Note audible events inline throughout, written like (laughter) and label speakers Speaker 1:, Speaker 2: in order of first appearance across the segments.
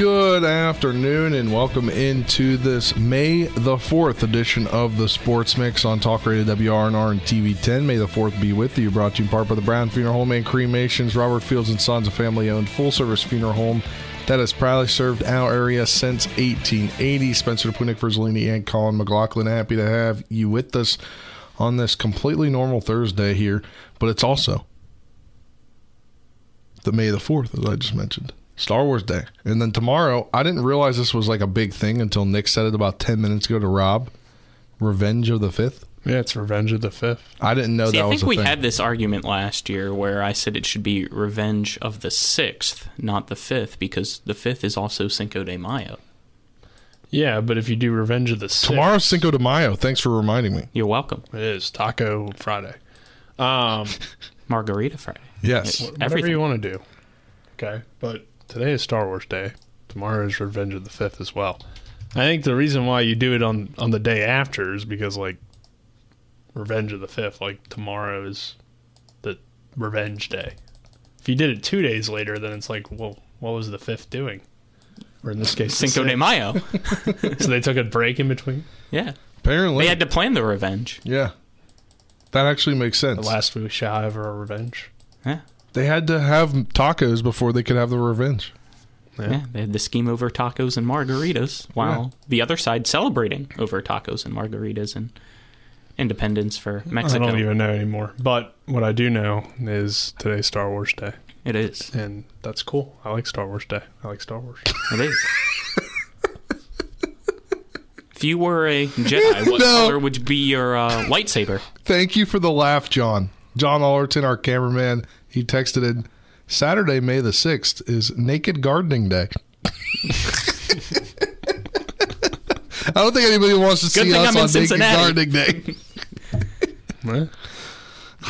Speaker 1: Good afternoon and welcome into this May the 4th edition of the Sports Mix on Talk Radio WRNR and TV10. May the 4th be with you. Brought to you in part by the Brown Funeral Home and Cremations, Robert Fields and Sons, a family owned full service funeral home that has proudly served our area since 1880. Spencer Punick, Verzolini, and Colin McLaughlin, happy to have you with us on this completely normal Thursday here, but it's also the May the 4th, as I just mentioned. Star Wars Day. And then tomorrow, I didn't realize this was like a big thing until Nick said it about 10 minutes ago to Rob. Revenge of the 5th.
Speaker 2: Yeah, it's Revenge of the Fifth.
Speaker 1: I didn't know
Speaker 3: See,
Speaker 1: that
Speaker 3: I think we
Speaker 1: thing.
Speaker 3: had this argument last year where I said it should be Revenge of the Sixth, not the Fifth, because the Fifth is also Cinco de Mayo.
Speaker 2: Yeah, but if you do Revenge of the Sixth,
Speaker 1: Tomorrow's Cinco de Mayo. Thanks for reminding me.
Speaker 3: You're welcome.
Speaker 2: it is Taco Friday. Um, (laughs)
Speaker 3: Margarita Friday.
Speaker 1: Yes.
Speaker 2: whatever
Speaker 3: Everything.
Speaker 2: you want to do. Okay, but today is Star Wars Day. Tomorrow is Revenge of the Fifth as well. I think the reason why you do it on on the day after is because like Revenge of the Fifth, like tomorrow is the Revenge Day. If you did it two days later, then it's like, well, what was the fifth doing? Or in this case, the
Speaker 3: Cinco de. Mayo. (laughs)
Speaker 2: So they took a break in between.
Speaker 3: yeah.
Speaker 1: Apparently.
Speaker 3: They had to plan the revenge.
Speaker 1: yeah. That actually makes sense.
Speaker 2: The last we shall have our revenge.
Speaker 3: Yeah.
Speaker 1: They had to have tacos before they could have the revenge.
Speaker 3: Yeah. They had to scheme over tacos and margaritas while the other side celebrating over tacos and margaritas and independence for Mexico.
Speaker 2: I don't even know anymore. But what I do know is today's Star Wars Day,
Speaker 3: It is.
Speaker 2: and that's cool. I like Star Wars Day. I like Star Wars.
Speaker 3: It is. (laughs) if you were a Jedi, what (laughs)
Speaker 1: No.
Speaker 3: color would be your uh, lightsaber?
Speaker 1: Thank you for the laugh, John. John Allerton, our cameraman, he texted in Saturday, May the 6th is Naked Gardening Day. (laughs) I don't think anybody wants to
Speaker 3: Good
Speaker 1: see
Speaker 3: thing
Speaker 1: us
Speaker 3: I'm
Speaker 1: on Naked
Speaker 3: Cincinnati.
Speaker 1: Gardening Day. (laughs)
Speaker 2: Well,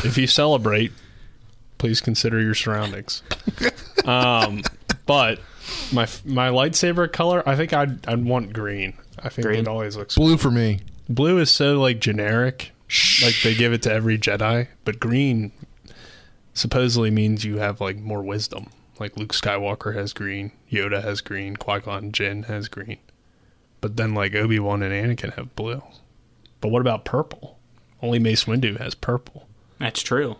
Speaker 2: if you celebrate, please consider your surroundings. Um, but my my lightsaber color, I think I'd I'd want green. I think
Speaker 3: Green?
Speaker 2: it always looks
Speaker 1: Blue for me.
Speaker 2: blue is so like generic, like they give it to every Jedi, but green supposedly means you have like more wisdom. Like Luke Skywalker has green, Yoda has green, Qui Gon Jinn has green, but then like Obi Wan and Anakin have blue. But what about purple? Only Mace Windu has purple.
Speaker 3: That's true.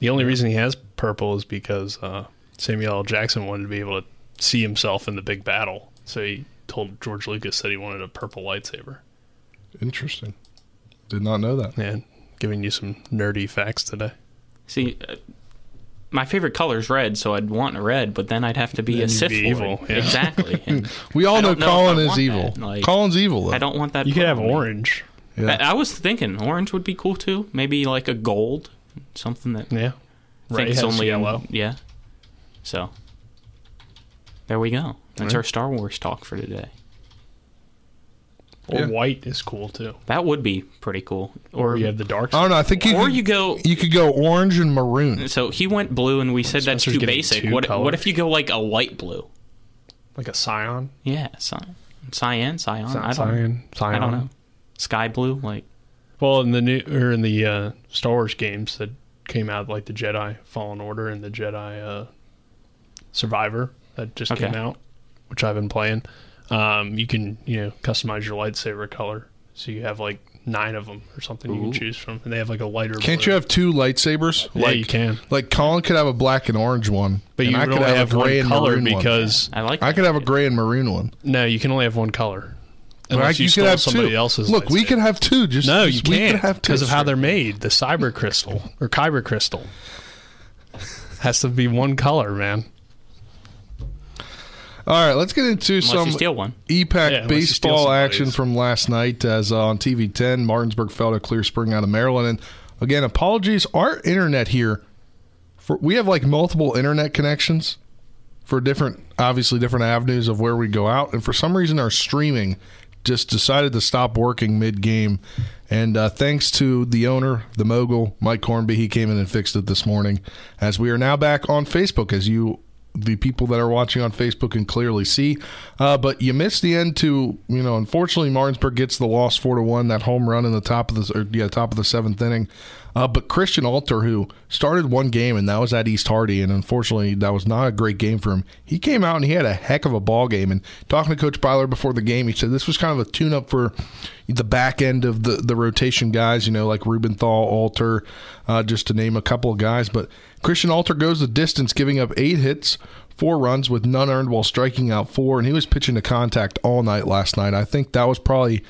Speaker 2: The only reason he has purple is because uh, Samuel L. Jackson wanted to be able to see himself in the big battle, so he told George Lucas that he wanted a purple lightsaber.
Speaker 1: Interesting. Did not know that.
Speaker 2: And giving you some nerdy facts today.
Speaker 3: See, uh, my favorite color is red, so I'd want a red, but then I'd have to be
Speaker 2: Then
Speaker 3: a
Speaker 2: you'd
Speaker 3: Sith
Speaker 2: be
Speaker 3: Lord.
Speaker 2: evil, yeah.
Speaker 3: Exactly. (laughs)
Speaker 1: We all know
Speaker 3: know
Speaker 1: Colin is evil.
Speaker 3: like-
Speaker 1: Colin's evil. Though.
Speaker 3: I don't want that.
Speaker 2: You could have orange.
Speaker 1: Yeah.
Speaker 3: I, I was thinking orange would be cool too. Maybe like a gold, something that
Speaker 2: Yeah. Ray
Speaker 3: thinks
Speaker 2: has
Speaker 3: only in-
Speaker 2: yellow.
Speaker 3: yeah. So there we go. That's
Speaker 1: Right.
Speaker 3: our Star Wars talk for today.
Speaker 2: Or
Speaker 1: Yeah.
Speaker 2: white is cool too.
Speaker 3: That would be pretty cool.
Speaker 2: Or
Speaker 3: Or
Speaker 2: you have the dark
Speaker 1: I don't know. I think you
Speaker 3: or
Speaker 1: could,
Speaker 3: you go.
Speaker 1: you could go orange and maroon.
Speaker 3: So he went blue, and we said that's too basic.
Speaker 2: two
Speaker 3: What what if you go like a light blue?
Speaker 2: like a cyan.
Speaker 3: Yeah, cyan, cyan, cyan. I don't.
Speaker 2: cyan. Cyan.
Speaker 3: I don't know. Sky blue, like
Speaker 2: Well, in the new or in the uh, Star Wars games that came out, like the Jedi Fallen Order and the Jedi uh, Survivor that just came out, which I've been playing. Um, you can you know customize your lightsaber color, so you have like nine of them or something you
Speaker 3: Ooh.
Speaker 2: can choose from, and they have like a lighter.
Speaker 1: Can't
Speaker 2: blue.
Speaker 1: you have two lightsabers?
Speaker 2: Yeah,
Speaker 1: like,
Speaker 2: you can.
Speaker 1: Like Colin could have a black and orange one,
Speaker 2: But
Speaker 1: and
Speaker 2: you
Speaker 1: I could
Speaker 2: only
Speaker 1: have,
Speaker 2: have
Speaker 1: a gray
Speaker 2: one
Speaker 1: and
Speaker 2: color
Speaker 1: maroon one.
Speaker 2: because
Speaker 3: I like.
Speaker 1: I could have a gray and maroon one.
Speaker 2: no, you can only have one color.
Speaker 1: But I-
Speaker 2: Unless you,
Speaker 1: could
Speaker 2: stole
Speaker 1: have
Speaker 2: somebody
Speaker 1: two.
Speaker 2: else's.
Speaker 1: Look, we
Speaker 2: lightsaber.
Speaker 1: could have two. Just
Speaker 2: No, you
Speaker 1: we
Speaker 2: can't
Speaker 1: have
Speaker 2: because of how they're made. The cyber crystal or kyber crystal has to be one color, man.
Speaker 1: All right, let's get into
Speaker 3: Unless
Speaker 1: some
Speaker 3: you steal one.
Speaker 1: EPAC
Speaker 2: Yeah, unless steal
Speaker 1: baseball action from last night as uh, on TV 10. Martinsburg fell to Clear Spring out of Maryland. And again, apologies. Our internet here, for we have like multiple internet connections for different, obviously different avenues of where we go out. And for some reason, our streaming just decided to stop working mid game. And uh, thanks to the owner, the mogul, Mike Cornby, he came in and fixed it this morning. As we are now back on Facebook, as you the people that are watching on Facebook can clearly see. Uh, but you missed the end to you know. Unfortunately, Martinsburg gets the loss four to one. That home run in the top of the or, yeah top of the seventh inning. Uh, but Christian Alter, who started one game and that was at East Hardy, and unfortunately that was not a great game for him. He came out and he had a heck of a ball game. And talking to Coach Byler before the game, he said this was kind of a tune up for the back end of the the rotation guys. You know, like Rubenthal, Alter, uh, just to name a couple of guys. But Christian Alter goes the distance, giving up eight hits, four runs with none earned while striking out four, and he was pitching to contact all night last night. I think that was probably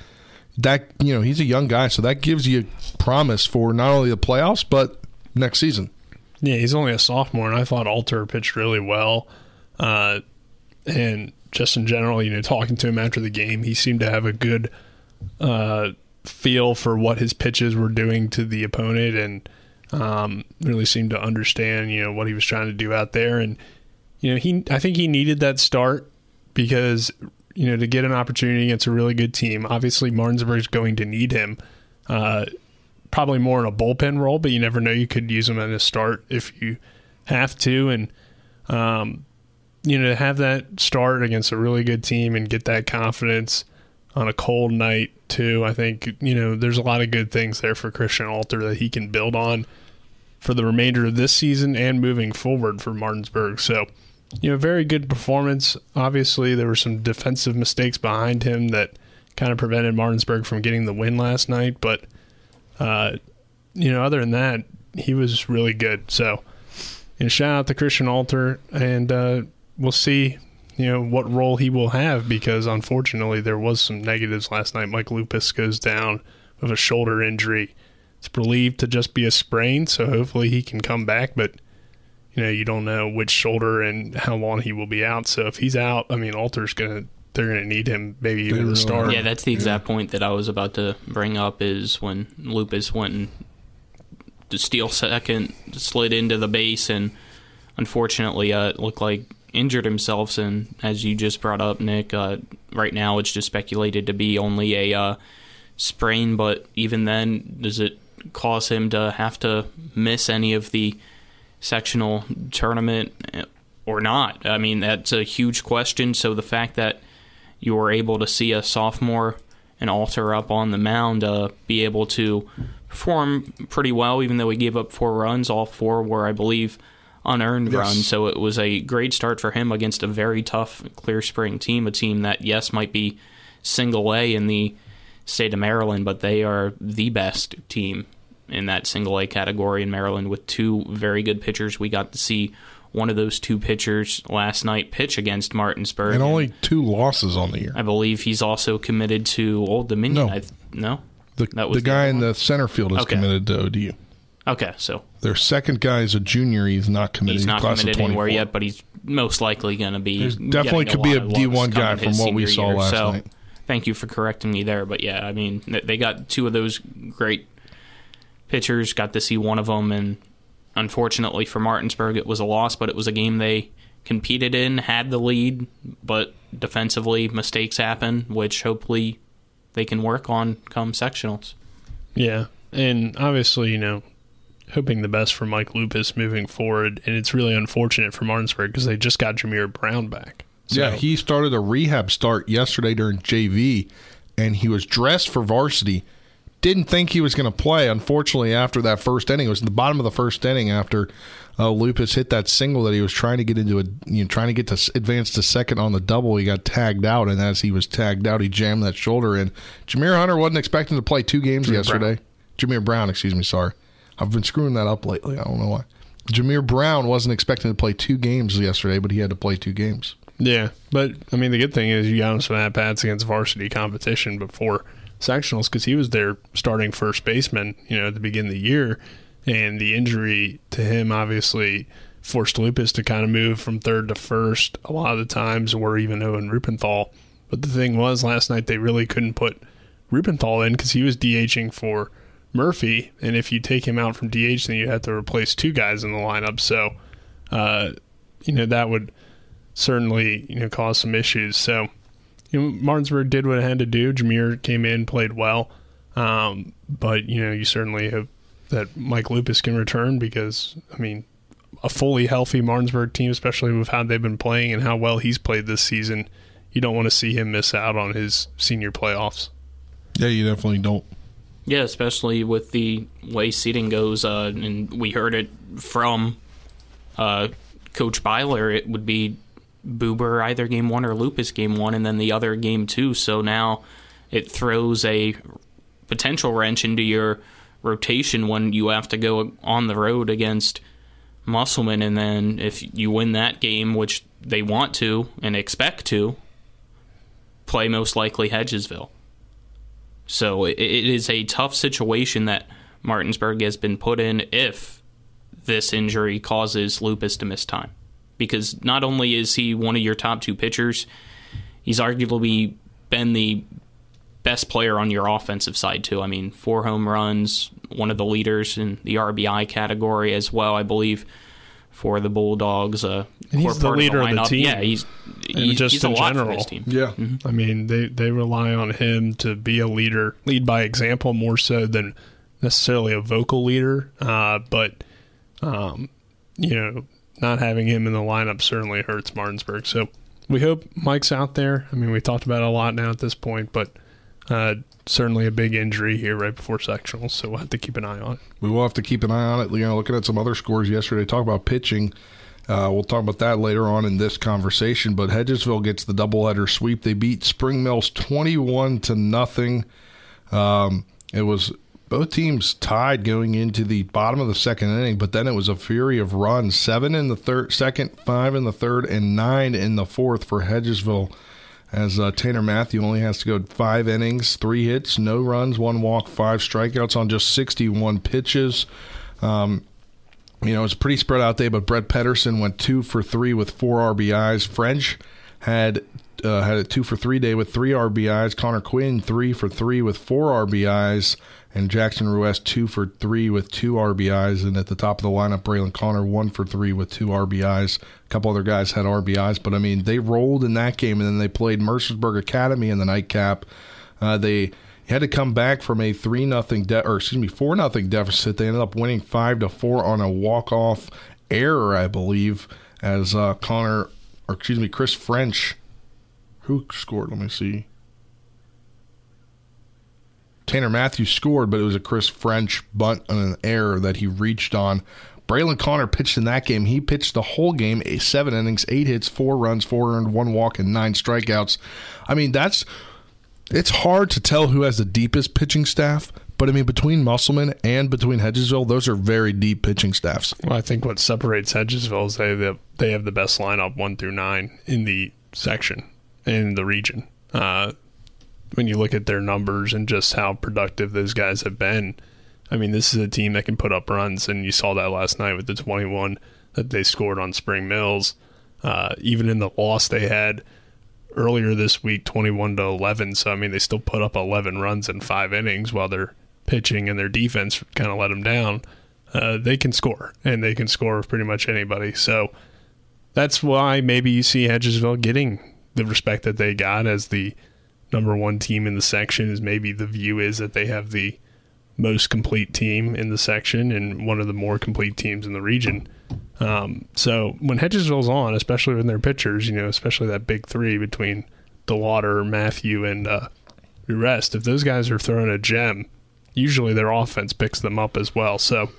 Speaker 1: that you know he's a young guy, so that gives you promise for not only the playoffs but next season.
Speaker 2: Yeah, he's only a sophomore, and I thought Alter pitched really well. Uh, and just in general, you know, talking to him after the game, he seemed to have a good uh, feel for what his pitches were doing to the opponent, and um, really seemed to understand, you know, what he was trying to do out there. And you know, he I think he needed that start because you know to get an opportunity against a really good team. Obviously, Martinsburg's going to need him. Uh, probably more in a bullpen role, but you never know. You could use him in a start if you have to, and um, you know to have that start against a really good team and get that confidence on a cold night too. I think you know there's a lot of good things there for Christian Alter that he can build on for the remainder of this season and moving forward for Martinsburg. So, you know, very good performance. Obviously, there were some defensive mistakes behind him that kind of prevented Martinsburg from getting the win last night, but uh, you know, other than that, he was really good. So, and shout out to Christian Alter, and uh, we'll see, you know, what role he will have because unfortunately there was some negatives last night. Mike Lupus goes down with a shoulder injury. It's believed to just be a sprain, so hopefully he can come back, but you know, you don't know which shoulder and how long he will be out. So if he's out, I mean, Alter's gonna they're gonna need him maybe even the start.
Speaker 3: Yeah, that's the exact point that I was about to bring up is when Lupus went and to steal second, slid into the base, and unfortunately, uh, it looked like injured himself. And as you just brought up, Nick, uh, right now it's just speculated to be only a uh, sprain. But even then, does it cause him to have to miss any of the sectional tournament or not? I mean, that's a huge question. So the fact that you were able to see a sophomore and Alter up on the mound uh, be able to perform pretty well, even though he gave up four runs. All four were, I believe, unearned
Speaker 1: Yes.
Speaker 3: runs. So it was a great start for him against a very tough Clear Spring team, a team that, yes, might be single A in the state of Maryland, but they are the best team in that single A category in Maryland with two very good pitchers. We got to see one of those two pitchers last night pitch against Martinsburg.
Speaker 1: And only two losses on the year.
Speaker 3: I believe he's also committed to Old Dominion.
Speaker 1: No.
Speaker 3: I th- no?
Speaker 1: The,
Speaker 3: That was
Speaker 1: the
Speaker 3: the
Speaker 1: guy
Speaker 3: other
Speaker 1: in the center field is
Speaker 3: Okay.
Speaker 1: committed to ODU.
Speaker 3: Okay, so
Speaker 1: Their second guy is a junior. He's not committed.
Speaker 3: he's not
Speaker 1: class of
Speaker 3: committed anywhere yet, but he's most likely going to be.
Speaker 1: There's definitely could be a
Speaker 3: lot of
Speaker 1: D1 guy from what we saw
Speaker 3: year.
Speaker 1: last
Speaker 3: so,
Speaker 1: night.
Speaker 3: Thank you for correcting me there, but yeah, I mean they got two of those great pitchers. Got to see one of them, and unfortunately for Martinsburg, it was a loss. But it was a game they competed in, had the lead, but defensively mistakes happen, which hopefully they can work on come sectionals.
Speaker 2: Yeah, and obviously, you know, hoping the best for Mike Lupus moving forward, and it's really unfortunate for Martinsburg because they just got Jameer Brown back. So,
Speaker 1: Yeah, he started a rehab start yesterday during JV, and he was dressed for varsity. Didn't think he was going to play. Unfortunately, after that first inning, it was in the bottom of the first inning after uh, Lupus hit that single that he was trying to get into a, you know, trying to get to advance to second on the double. He got tagged out, and as he was tagged out, he jammed that shoulder in. Jameer Hunter wasn't expecting to play two games yesterday. Jameer Brown, excuse me, sorry. I've been screwing that up lately. I don't know why. Jameer Brown wasn't expecting to play two games yesterday, but he had to play two games.
Speaker 2: yeah, but I mean, the good thing is you got him some at bats against varsity competition before sectionals because he was their starting first baseman, you know, at the beginning of the year, and the injury to him obviously forced Lupus to kind of move from third to first a lot of the times, or even Owen Rupenthal. But the thing was, last night they really couldn't put Rupenthal in because he was DHing for Murphy, and if you take him out from DH, then you have to replace two guys in the lineup. So, uh, you know that would certainly you know cause some issues. So, you know, Martinsburg did what it had to do. Jameer came in, played well, um, but you know, you certainly hope that Mike Lupus can return because I mean, a fully healthy Martinsburg team, especially with how they've been playing and how well he's played this season, you don't want to see him miss out on his senior playoffs.
Speaker 1: Yeah, you definitely don't.
Speaker 3: Yeah, especially with the way seating goes, uh, and we heard it from uh, Coach Byler. It would be Boober either game one or Lupus game one, and then the other game two. So now it throws a potential wrench into your rotation when you have to go on the road against Musselman, and then if you win that game, which they want to and expect to, play most likely Hedgesville. So it, it is a tough situation that Martinsburg has been put in if this injury causes Lupus to miss time. Because not only is he one of your top two pitchers, he's arguably been the best player on your offensive side too. I mean, four home runs, one of the leaders in the RBI category as well, I believe, for the Bulldogs. Uh,
Speaker 2: And he's the
Speaker 3: part
Speaker 2: leader
Speaker 3: of
Speaker 2: of
Speaker 3: the
Speaker 2: the team.
Speaker 3: Yeah, he's
Speaker 2: And
Speaker 3: he-
Speaker 2: just
Speaker 3: he's a
Speaker 2: in
Speaker 3: lot for
Speaker 2: general.
Speaker 3: this team.
Speaker 1: Yeah.
Speaker 2: I mean, they they rely on him to be a leader, lead by example more so than necessarily a vocal leader. Uh, but um, you know, not having him in the lineup certainly hurts Martinsburg. So we hope Mike's out there. I mean, we talked about it a lot now at this point, but uh, certainly a big injury here right before sectionals. So we'll have to keep an eye on it.
Speaker 1: We will have to keep an eye on it. You know, looking at some other scores yesterday, talk about pitching. Uh, we'll talk about that later on in this conversation. But Hedgesville gets the doubleheader sweep. They beat Spring Mills twenty-one to nothing. Um, it was both teams tied going into the bottom of the second inning, but then it was a fury of runs: seven in the third, second, five in the third, and nine in the fourth for Hedgesville. As uh, Tanner Matthew only has to go five innings, three hits, no runs, one walk, five strikeouts on just 61 pitches. Um, you know, it's a pretty spread out day, but Brett Pedersen went two for three with four RBIs. French had uh, had a two for three day with three RBIs. Connor Quinn three for three with four RBIs, and Jackson Ruiz two for three with two RBIs. And at the top of the lineup, Braylon Connor one for three with two RBIs. A couple other guys had RBIs, but I mean they rolled in that game, and then they played Mercersburg Academy in the nightcap. Uh, they had to come back from a three nothing de- or excuse me four nothing deficit. They ended up winning five to four on a walk off error, I believe, as uh, Connor or excuse me Chris French, who scored? Let me see. Tanner Matthews scored, but it was a Chris French bunt on an error that he reached on. Braylon Connor pitched in that game. He pitched the whole game, seven innings, eight hits, four runs, four earned, one walk, and nine strikeouts. I mean, that's it's hard to tell who has the deepest pitching staff, but I mean between Musselman and between Hedgesville, those are very deep pitching staffs.
Speaker 2: Well, I think what separates Hedgesville is they have, they have the best lineup one through nine in the section in the region. Uh, when you look at their numbers and just how productive those guys have been, I mean, this is a team that can put up runs, and you saw that last night with the 21 that they scored on Spring Mills. Uh, even in the loss they had earlier this week, 21 to 11. So I mean, they still put up 11 runs in five innings while their pitching and their defense kind of let them down. Uh, they can score, and they can score with pretty much anybody. So that's why maybe you see Hedgesville getting the respect that they got as the number one team in the section. Is maybe the view is that they have the most complete team in the section and one of the more complete teams in the region. Um, so when Hedgesville's on, especially when their pitchers, you know, especially that big three between DeLauder, Matthew, and uh, Rest, if those guys are throwing a gem, usually their offense picks them up as well. So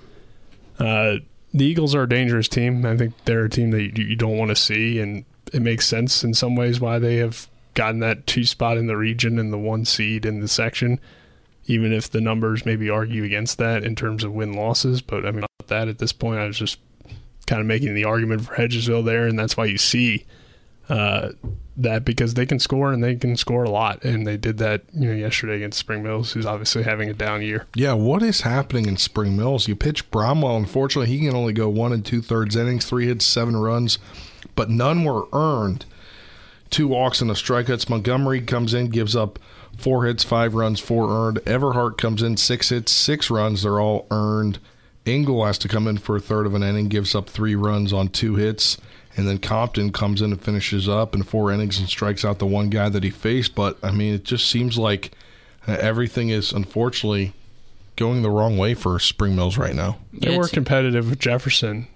Speaker 2: uh, the Eagles are a dangerous team. I think they're a team that you, you don't want to see, and it makes sense in some ways why they have gotten that two spot in the region and the one seed in the section even if the numbers maybe argue against that in terms of win losses. But I mean, that at this point, I was just kind of making the argument for Hedgesville there, and that's why you see uh, that because they can score and they can score a lot, and they did that you know yesterday against Spring Mills, who's obviously having a down year.
Speaker 1: Yeah, what is happening in Spring Mills? You pitch Bromwell. Unfortunately, he can only go one and two thirds innings, three hits, seven runs, but none were earned. Two walks and a strikeouts. Montgomery comes in, gives up four hits, five runs, four earned. Everhart comes in, six hits, six runs. They're all earned. Engel has to come in for a third of an inning, gives up three runs on two hits, and then Compton comes in and finishes up in four innings and strikes out the one guy that he faced. But I mean, it just seems like uh, everything is unfortunately going the wrong way for Spring Mills right now.
Speaker 2: They
Speaker 3: Yeah,
Speaker 2: were competitive with Jefferson,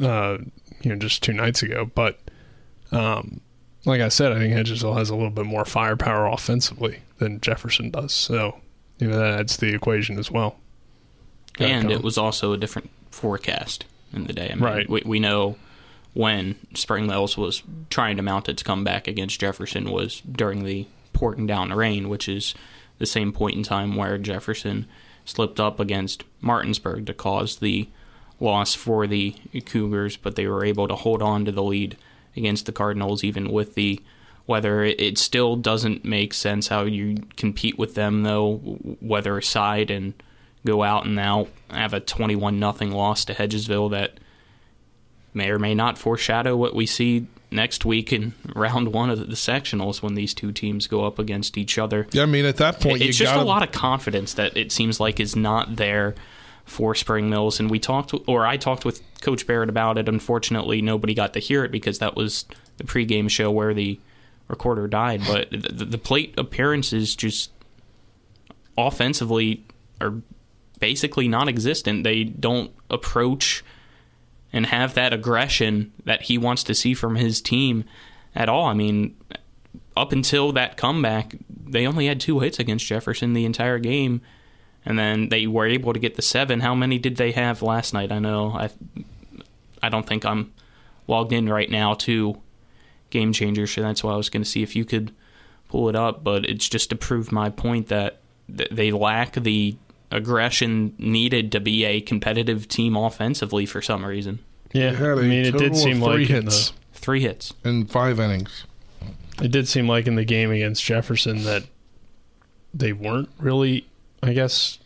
Speaker 2: uh, you know, just two nights ago. But um, like I said, I think Hedgesville has a little bit more firepower offensively than Jefferson does. So you know that adds to the equation as well. Go ahead,
Speaker 3: and it was also a different forecast in the day. I mean,
Speaker 2: Right.
Speaker 3: We, we know when Spring Mills was trying to mount its comeback against Jefferson was during the pouring down the rain, which is the same point in time where Jefferson slipped up against Martinsburg to cause the loss for the Cougars, but they were able to hold on to the lead against the Cardinals even with the weather. It, still doesn't make sense how you compete with them though, weather aside, and go out and now have a 21 nothing loss to Hedgesville that may or may not foreshadow what we see next week in (laughs) round one of the sectionals when these two teams go up against each other.
Speaker 1: Yeah, I mean, at that point,
Speaker 3: It's just
Speaker 1: gotta,
Speaker 3: a lot of confidence that it seems like is not there for Spring Mills. And we talked, or I talked with Coach Barrett about it. Unfortunately, nobody got to hear it because that was the pregame show where the recorder died. But the, the plate appearances just offensively are basically non-existent. They don't approach and have that aggression that he wants to see from his team at all. I mean, up until that comeback, they only had two hits against Jefferson the entire game, and then they were able to get the seven. How many did they have last night? I know I, I don't think I'm logged in right now to Game Changer, so that's why I was going to see if you could pull it up. But it's just to prove my point that th- they lack the aggression needed to be a competitive team offensively for some reason.
Speaker 2: Yeah,
Speaker 1: had
Speaker 2: I
Speaker 1: a
Speaker 2: mean, it did seem
Speaker 1: three
Speaker 2: like in
Speaker 1: hits
Speaker 3: Three hits.
Speaker 1: in five innings.
Speaker 2: it did seem like in the game against Jefferson that they weren't really, I guess,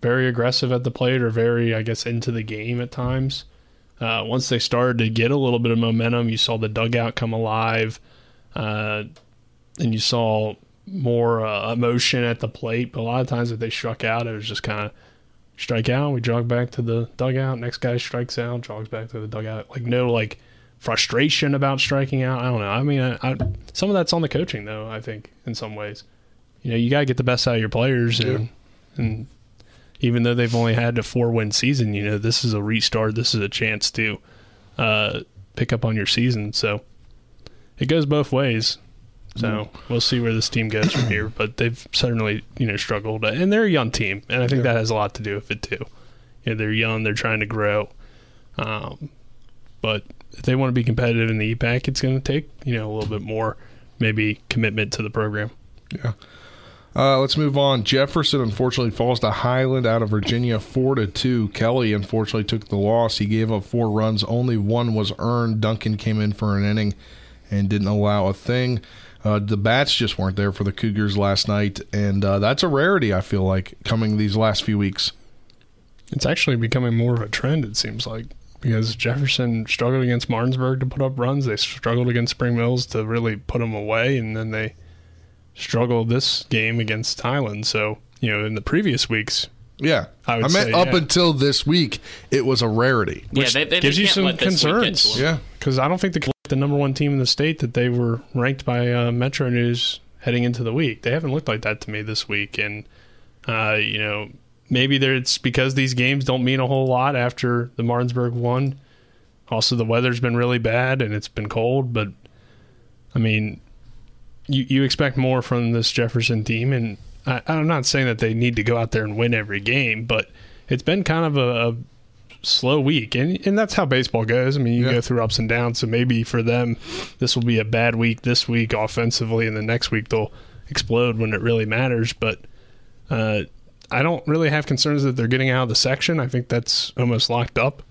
Speaker 2: very aggressive at the plate or very, I guess, into the game at times. Uh, once they started to get a little bit of momentum, you saw the dugout come alive, uh, and you saw more uh, emotion at the plate. But a lot of times, if they struck out, it was just kind of strike out. We jog back to the dugout. Next guy strikes out, jogs back to the dugout. Like no like frustration about striking out. I don't know. I mean, I, I, some of that's on the coaching though. I think in some ways, you know, you gotta get the best out of your players, and and even though they've only had a four win season, you know, this is a restart. This is a chance to uh, pick up on your season. So it goes both ways. So we'll see where this team goes from here. But they've certainly, you know, struggled, and they're a young team, and I think that has a lot to do with it too. You know, they're young, they're trying to grow, um, but if they want to be competitive in the EPAC, it's going to take you know a little bit more, maybe commitment to the program.
Speaker 1: Yeah. Uh, let's move on. Jefferson unfortunately falls to Highland out of Virginia, four to two. Kelly unfortunately took the loss. He gave up four runs. Only one was earned. Duncan came in for an inning and didn't allow a thing. Uh, the bats just weren't there for the Cougars last night, and uh, that's a rarity. I feel like coming these last few weeks.
Speaker 2: It's actually becoming more of a trend. It seems like because Jefferson struggled against Martinsburg to put up runs, they struggled against Spring Mills to really put them away, and then they struggled this game against Highland. So you know, in the previous weeks,
Speaker 1: Yeah,
Speaker 2: I would
Speaker 1: meant
Speaker 2: say,
Speaker 1: up
Speaker 2: yeah.
Speaker 1: until this week, it was a rarity.
Speaker 3: yeah, they, they,
Speaker 2: gives
Speaker 3: they
Speaker 2: you some
Speaker 3: let this week get
Speaker 2: concerns.
Speaker 1: Yeah,
Speaker 2: because I don't think the the number one team in the state that they were ranked by uh, Metro News heading into the week. They haven't looked like that to me this week, and uh, you know maybe there it's because these games don't mean a whole lot after the Martinsburg one. Also, the weather's been really bad and it's been cold, but I mean, you you expect more from this Jefferson team, and I, I'm not saying that they need to go out there and win every game, but it's been kind of a, a slow week, and and that's how baseball goes. I mean, you
Speaker 1: Yeah.
Speaker 2: go through ups and downs. So maybe for them, this will be a bad week this week offensively, and the next week they'll explode when it really matters. But uh, I don't really have concerns that they're getting out of the section. I think that's almost locked up.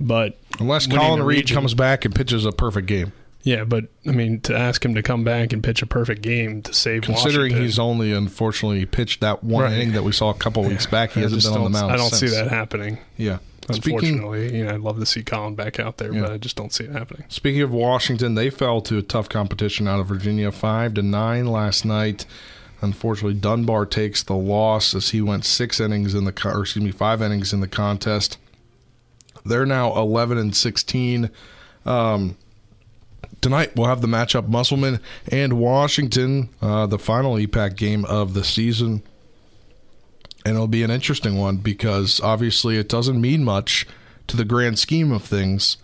Speaker 2: But
Speaker 1: unless Colin Reed
Speaker 2: region-
Speaker 1: comes back and pitches a perfect game.
Speaker 2: Yeah, but I mean, to ask him to come back and pitch a perfect game to save
Speaker 1: Considering
Speaker 2: Washington,
Speaker 1: he's only unfortunately pitched that one
Speaker 2: Right.
Speaker 1: inning that we saw a couple weeks back, he
Speaker 2: I
Speaker 1: hasn't been on the mound.
Speaker 2: I don't see that happening.
Speaker 1: Yeah. Speaking
Speaker 2: Unfortunately, you know, I'd love to see Colin back out there,
Speaker 1: Yeah.
Speaker 2: but I just don't see it happening.
Speaker 1: speaking of Washington, they fell to a tough competition out of Virginia, five to nine last night. Unfortunately, Dunbar takes the loss as he went six innings in the or excuse me five innings in the contest. They're now eleven and sixteen. Um, tonight we'll have the matchup Musselman and Washington, uh, the final EPAC game of the season, and it'll be an interesting one because obviously it doesn't mean much to the grand scheme of things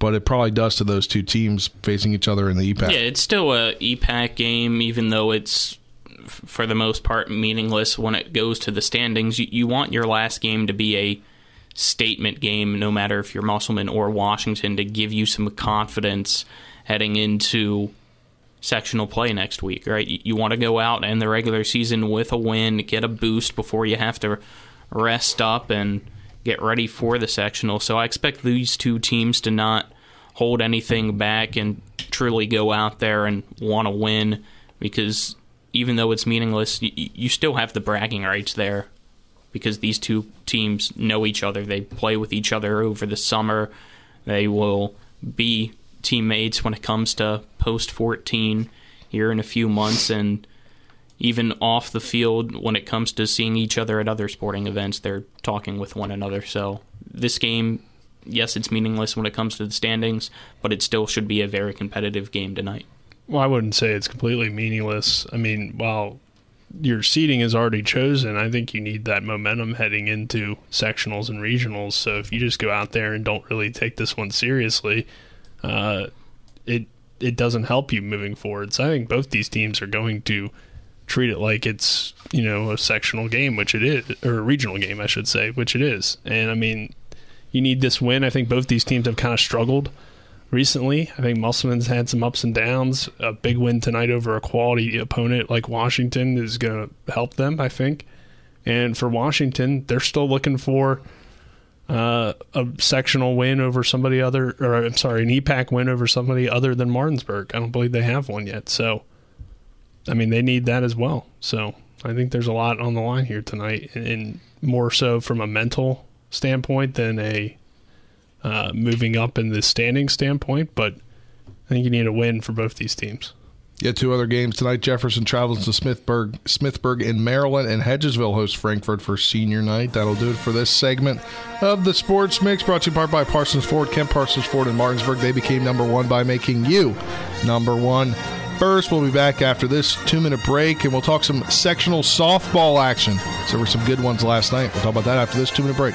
Speaker 1: but it probably does to those two teams facing each other in the EPAC.
Speaker 3: Yeah, it's still a EPAC game, even though it's for the most part meaningless when it goes to the standings. You, you want your last game to be a statement game, no matter if you're Musselman or Washington, to give you some confidence heading into sectional play next week, right? You, want to go out in the regular season with a win, get a boost before you have to rest up and get ready for the sectional. So I expect these two teams to not hold anything back and truly go out there and want to win because even though it's meaningless, you still have the bragging rights there because these two teams know each other. They play with each other over the summer. They will be teammates when it comes to post 14 here in a few months and even off the field when it comes to seeing each other at other sporting events they're talking with one another. So this game yes it's meaningless when it comes to the standings but it still should be a very competitive game tonight.
Speaker 2: Well i wouldn't say it's completely meaningless. I mean while your seating is already chosen i think you need that momentum heading into sectionals and regionals. So if you just go out there and don't really take this one seriously uh, it it doesn't help you moving forward so i think both these teams are going to treat it like it's you know a sectional game, which it is, or a regional game, I should say, which it is. And I mean, you need this win. I think both these teams have kind of struggled recently. I think Musselman's had some ups and downs. A big win tonight over a quality opponent like Washington is going to help them, I think. And for Washington, they're still looking for uh, a sectional win over somebody other, or I'm sorry, an EPAC win over somebody other than Martinsburg. I don't believe they have one yet. So I mean, they need that as well. So I think there's a lot on the line here tonight, and more so from a mental standpoint than a uh, moving up in the standing standpoint. But I think you need a win for both these teams.
Speaker 1: Yeah, two other games tonight. Jefferson travels to Smithsburg, Smithsburg in Maryland, and Hedgesville hosts Frankfort for senior night. That'll do it for this segment of the Sports Mix, brought to you part by Parsons Ford, Kemp Parsons Ford in Martinsburg. They became number one by making you number one first. We'll be back after this two minute break and we'll talk some sectional softball action. So there were some good ones last night. We'll talk about that after this two minute break.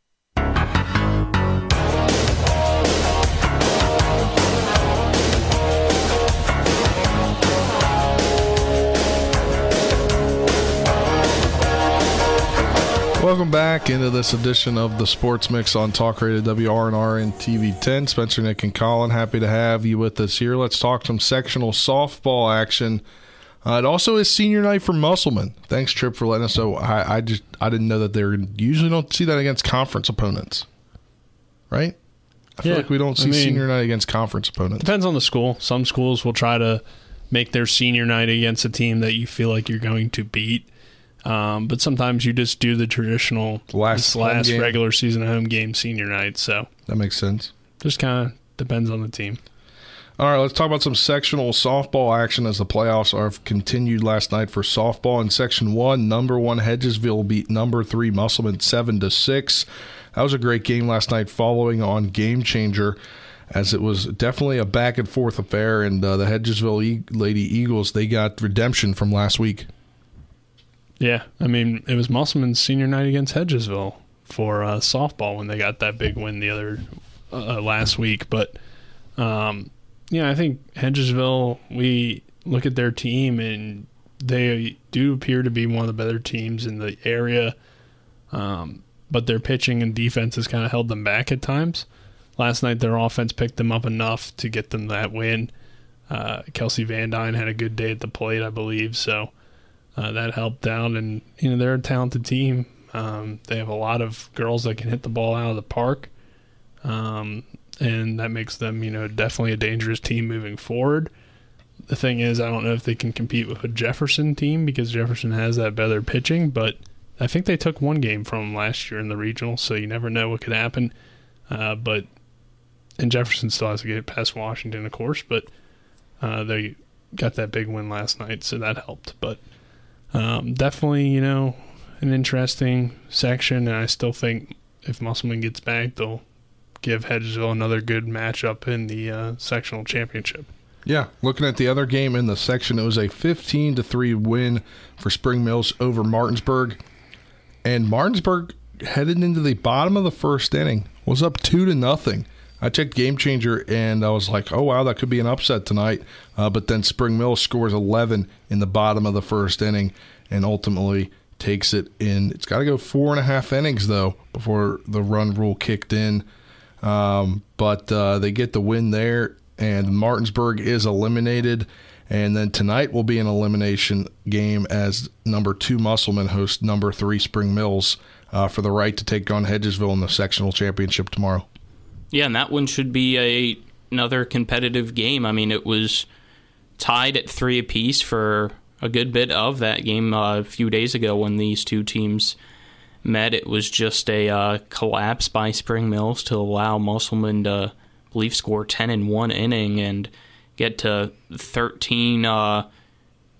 Speaker 1: Welcome back into this edition of the Sports Mix on Talk Radio WRNR and TV 10. Spencer, Nick, and Colin, happy to have you with us here. Let's talk some sectional softball action. Uh, it also is senior night for Musselman. Thanks, Trip, for letting us know. I, I just I didn't know that they usually don't see that against conference opponents, right? I feel
Speaker 2: Yeah,
Speaker 1: like we don't
Speaker 2: I
Speaker 1: see
Speaker 2: mean-
Speaker 1: senior night against conference opponents.
Speaker 2: Depends on the school. Some schools will try to make their senior night against a team that you feel like you're going to beat. Um, but sometimes you just do the traditional
Speaker 1: Last
Speaker 2: last regular season home game senior night. So
Speaker 1: That makes sense.
Speaker 2: just kind of depends on the team.
Speaker 1: All right, let's talk about some sectional softball action as the playoffs are continued last night for softball in Section One. Number one Hedgesville beat number three Musselman seven to six. That was a great game last night, following on Game Changer, as it was definitely a back and forth affair. And uh, the Hedgesville e- Lady Eagles they got redemption from last week.
Speaker 2: Yeah, I mean it was Musselman's senior night against Hedgesville for uh, softball when they got that big win the other uh, last week. But um, yeah, I think Hedgesville. We look at their team and they do appear to be one of the better teams in the area. Um, but their pitching and defense has kind of held them back at times. Last night, their offense picked them up enough to get them that win. Uh, Kelsey Van Dyne had a good day at the plate, I believe. So uh, that helped out. And you know they're a talented team. Um, they have a lot of girls that can hit the ball out of the park, um, and that makes them you know definitely a dangerous team moving forward. The thing is, I don't know if they can compete with a Jefferson team because Jefferson has that better pitching, but I think they took one game from last year in the regional, so you never know what could happen. Uh, but and Jefferson still has to get past Washington, of course, but uh, they got that big win last night, so that helped. But um, definitely, you know, an interesting section, and I still think if Musselman gets back, they'll give Hedgesville another good matchup in the uh, sectional championship.
Speaker 1: Yeah, looking at the other game in the section, it was a 15 to 3 win for Spring Mills over Martinsburg. And Martinsburg headed into the bottom of the first inning was up 2 to nothing. I checked Game Changer and I was like, "Oh wow, that could be an upset tonight." Uh, but then Spring Mills scores 11 in the bottom of the first inning and ultimately takes it in. It's got to go four and a half innings though before the run rule kicked in. Um, but uh, they get the win there, and Martinsburg is eliminated. And then tonight will be an elimination game as number two Musselman hosts number three Spring Mills uh, for the right to take on Hedgesville in the sectional championship tomorrow.
Speaker 3: Yeah, and that one should be a another competitive game. I mean, it was tied at three apiece for a good bit of that game uh, a few days ago when these two teams met. It was just a uh, collapse by Spring Mills to allow Musselman to, I believe, score ten in one inning and get to thirteen uh,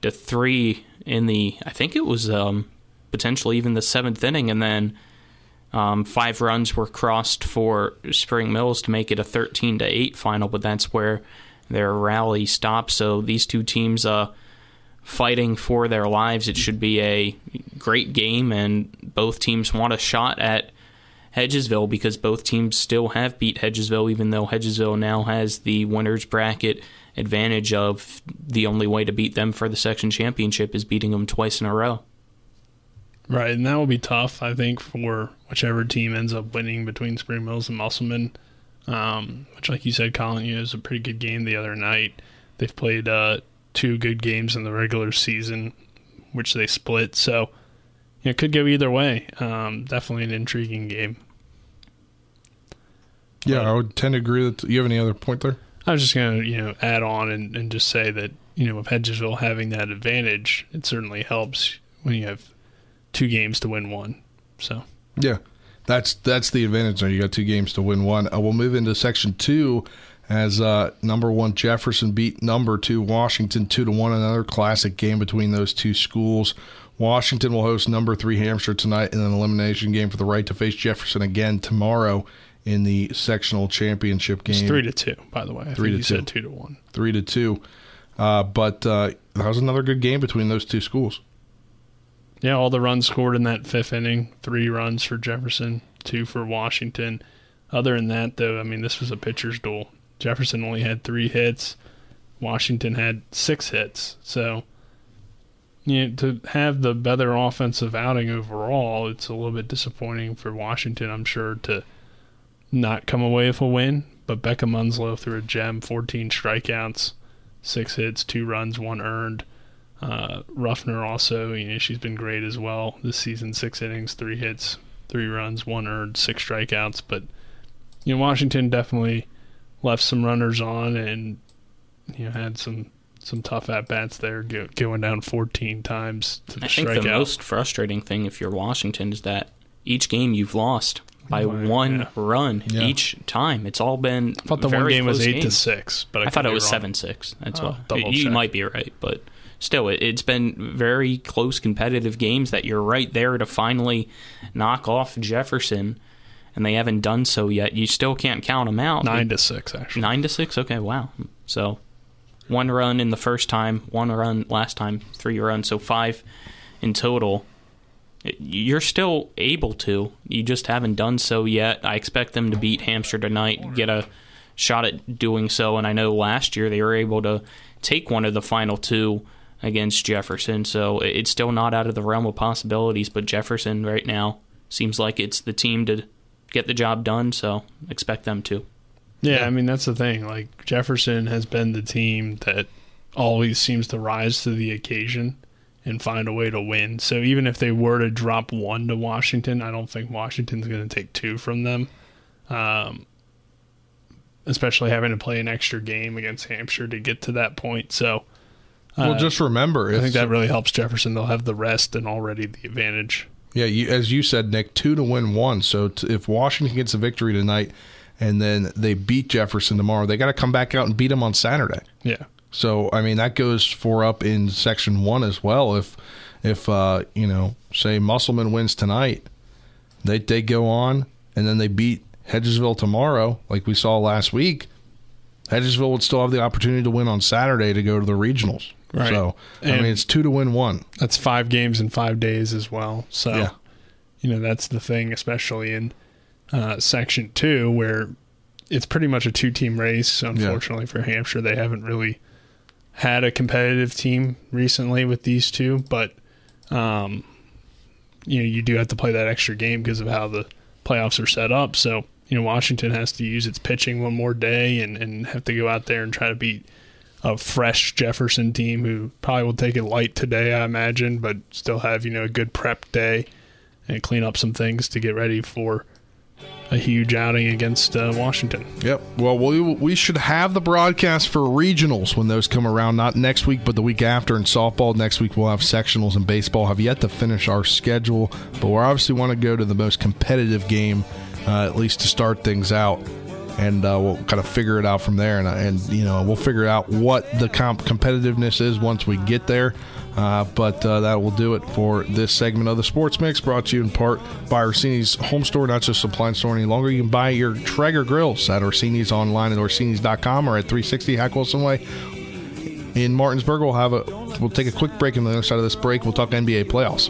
Speaker 3: to three in the. I think it was um, potentially even the seventh inning, and then. Um, five runs were crossed for Spring Mills to make it a 13 to 8 final, but that's where their rally stopped. So these two teams uh, fighting for their lives. It should be a great game, and both teams want a shot at Hedgesville because both teams still have beat Hedgesville, even though Hedgesville now has the winners bracket advantage of the only way to beat them for the section championship is beating them twice in a row.
Speaker 2: Right, and that will be tough, I think, for whichever team ends up winning between Spring Mills and Musselman. Um, which, like you said, Colin, you know, was a pretty good game the other night. They've played uh, two good games in the regular season, which they split. So, you know, it could go either way. Um, definitely an intriguing game.
Speaker 1: Yeah, I would tend to agree. That you have any other point there?
Speaker 2: I was just going to, you know, add on and, and just say that, you know, with Hedgesville having that advantage, it certainly helps when you have two games to win one. So,
Speaker 1: yeah, that's that's the advantage. Now you got two games to win one. Uh, we'll move into section two as uh, number one Jefferson beat number two Washington two to one. Another classic game between those two schools. Washington will host number three Hampshire tonight in an elimination game for the right to face Jefferson again tomorrow in the sectional championship game.
Speaker 2: It's three to two, by the way. I
Speaker 1: three to
Speaker 2: two.
Speaker 1: said
Speaker 2: two to one.
Speaker 1: Three to two. Uh, but uh, that was another good game between those two schools.
Speaker 2: Yeah, all the runs scored in that fifth inning. Three runs for Jefferson, two for Washington. Other than that, though, I mean, this was a pitcher's duel. Jefferson only had three hits. Washington had six hits. So, you know, to have the better offensive outing overall, it's a little bit disappointing for Washington, I'm sure, to not come away with a win. But Becca Munslow threw a gem, 14 strikeouts, six hits, two runs, one earned. Uh, Ruffner also, you know, she's been great as well this season. Six innings, three hits, three runs, one earned, six strikeouts. But you know, Washington definitely left some runners on and you know had some some tough at bats there, going down 14 times to the
Speaker 3: I think
Speaker 2: strikeout.
Speaker 3: the most frustrating thing if you're Washington is that each game you've lost by one
Speaker 2: yeah.
Speaker 3: run
Speaker 1: Yeah.
Speaker 3: each time. It's all been.
Speaker 2: I thought the
Speaker 3: very
Speaker 2: one game was
Speaker 3: close
Speaker 2: eight to six, but I,
Speaker 3: I, thought it was
Speaker 2: wrong.
Speaker 3: seven six. That's
Speaker 2: Oh,
Speaker 3: what you
Speaker 2: check.
Speaker 3: might be right, but still, it, it's been very close, competitive games that you're right there to finally knock off Jefferson, and they haven't done so yet. You still can't count them out.
Speaker 2: Nine to six, actually.
Speaker 3: Nine to six. Okay, wow. So one run in the first time, one run last time, three runs, so five in total. You're still able to. You just haven't done so yet. I expect them to beat Hampshire tonight, get a shot at doing so. And I know last year they were able to take one of the final two against Jefferson, so it's still not out of the realm of possibilities. But Jefferson right now seems like it's the team to get the job done, so expect them to.
Speaker 2: Yeah, I mean that's the thing. Like Jefferson has been the team that always seems to rise to the occasion and find a way to win. So even if they were to drop one to Washington, I don't think Washington's going to take two from them. Um, especially having to play an extra game against Hampshire to get to that point. So
Speaker 1: well,
Speaker 2: uh,
Speaker 1: just remember,
Speaker 2: I think that really helps Jefferson. They'll have the rest and already the advantage.
Speaker 1: yeah, you, as you said, Nick, two to win one. So t- if Washington gets a victory tonight and then they beat Jefferson tomorrow, they got to come back out and beat them on Saturday.
Speaker 2: Yeah.
Speaker 1: So I mean that goes for up in section one as well. If if uh, you know, say Musselman wins tonight, they they go on and then they beat Hedgesville tomorrow, like we saw last week. Hedgesville would still have the opportunity to win on Saturday to go to the regionals.
Speaker 2: Right.
Speaker 1: So I mean, it's two to win one.
Speaker 2: That's five games in five days as well. So,
Speaker 1: Yeah.
Speaker 2: you know, that's the thing, especially in uh, Section 2, where it's pretty much a two team race. Unfortunately for Hampshire, they haven't really had a competitive team recently with these two, but, um, you know, you do have to play that extra game because of how the playoffs are set up. So, you know, Washington has to use its pitching one more day and, and have to go out there and try to beat a fresh Jefferson team who probably will take it light today, I imagine, but still have, you know, a good prep day and clean up some things to get ready for a huge outing against uh, Washington.
Speaker 1: Yep. Well, we we should have the broadcast for regionals when those come around. Not next week, but the week after. In softball, next week we'll have sectionals, and baseball have yet to finish our schedule. But we obviously want to go to the most competitive game, uh, at least to start things out, and uh, we'll kind of figure it out from there. And and you know we'll figure out what the comp- competitiveness is once we get there. Uh, but uh, that will do it for this segment of the Sports Mix, brought to you in part by Orsini's home store, not just supply store any longer. You can buy your Traeger grills at Orsini's online at Orsini's.com or at 360 Hack Wilson Way. In Martinsburg, we'll have a we'll take a quick break. On the other side of this break, we'll talk NBA playoffs.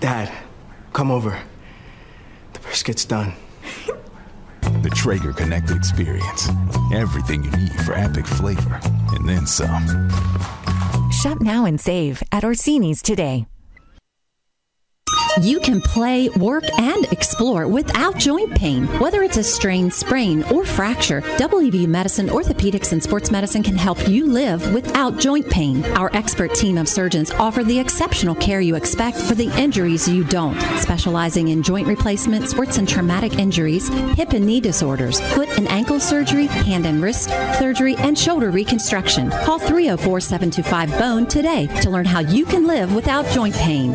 Speaker 4: Dad, come over. The brisket's done.
Speaker 5: The Traeger Connected Experience. Everything you need for epic flavor, and then some.
Speaker 6: Shop now and save at Orsini's today.
Speaker 7: You can play, work, and explore without joint pain. Whether it's a strain, sprain, or fracture, WVU Medicine, Orthopedics, and Sports Medicine can help you live without joint pain. Our expert team of surgeons offer the exceptional care you expect for the injuries you don't, specializing in joint replacement, sports and traumatic injuries, hip and knee disorders, foot and ankle surgery, hand and wrist surgery, and shoulder reconstruction. Call 304 725 BONE today to learn how you can live without joint pain.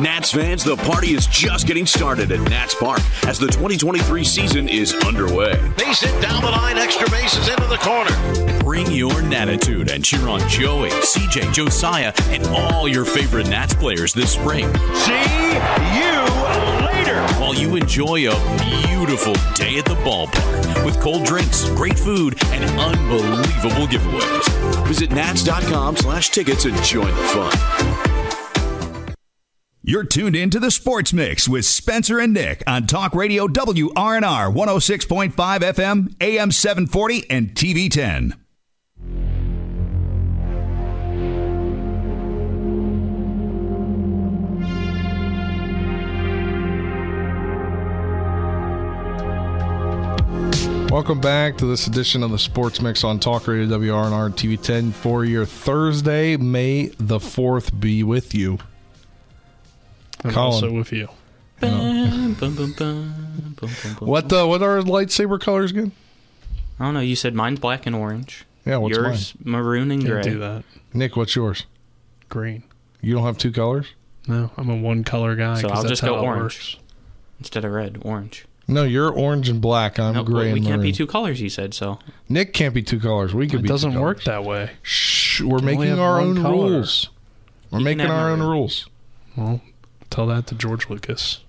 Speaker 6: Nats fans, the party is just getting started at Nats Park as the 2023 season is underway.
Speaker 8: Base it down the line, extra bases into the corner.
Speaker 6: Bring your Natitude and cheer on Joey, CJ, Josiah, and all your favorite Nats players this spring.
Speaker 8: See you later.
Speaker 6: While you enjoy a beautiful day at the ballpark with cold drinks, great food, and unbelievable giveaways. Visit nats.com slash tickets and join the fun.
Speaker 9: You're tuned in to the Sports Mix with Spencer and Nick on Talk Radio WRNR 106.5 FM, AM 740, and TV 10.
Speaker 1: Welcome back to this edition of the Sports Mix on Talk Radio WRNR TV 10 for your Thursday, May the 4th be with you.
Speaker 2: I'm
Speaker 1: Colin.
Speaker 2: also with you.
Speaker 1: What uh, what are lightsaber colors again?
Speaker 3: I don't know. You said mine's black and orange.
Speaker 1: Yeah, what's
Speaker 3: yours? Maroon and
Speaker 2: Can't
Speaker 3: gray.
Speaker 2: do that.
Speaker 1: Nick, what's yours?
Speaker 2: Green.
Speaker 1: You don't have two colors?
Speaker 2: No, I'm a one color guy.
Speaker 3: So
Speaker 2: 'cause
Speaker 3: I'll
Speaker 2: that's
Speaker 3: just go
Speaker 2: it
Speaker 3: orange.
Speaker 2: works.
Speaker 3: Instead of red, orange.
Speaker 1: No, you're orange and black. I'm
Speaker 3: No,
Speaker 1: gray
Speaker 3: we
Speaker 1: and
Speaker 3: can't
Speaker 1: maroon.
Speaker 3: be two colors. You said so.
Speaker 1: Nick can't be two colors. We could.
Speaker 2: It
Speaker 1: be.
Speaker 2: doesn't
Speaker 1: two
Speaker 2: work
Speaker 1: colors.
Speaker 2: that way.
Speaker 1: Shh, we're
Speaker 2: can only
Speaker 1: making
Speaker 2: have
Speaker 1: our
Speaker 2: one
Speaker 1: own
Speaker 2: color.
Speaker 1: rules. We're
Speaker 3: You can
Speaker 1: making
Speaker 3: have
Speaker 1: our own
Speaker 3: maroon.
Speaker 1: rules.
Speaker 2: Well, tell that to George Lucas.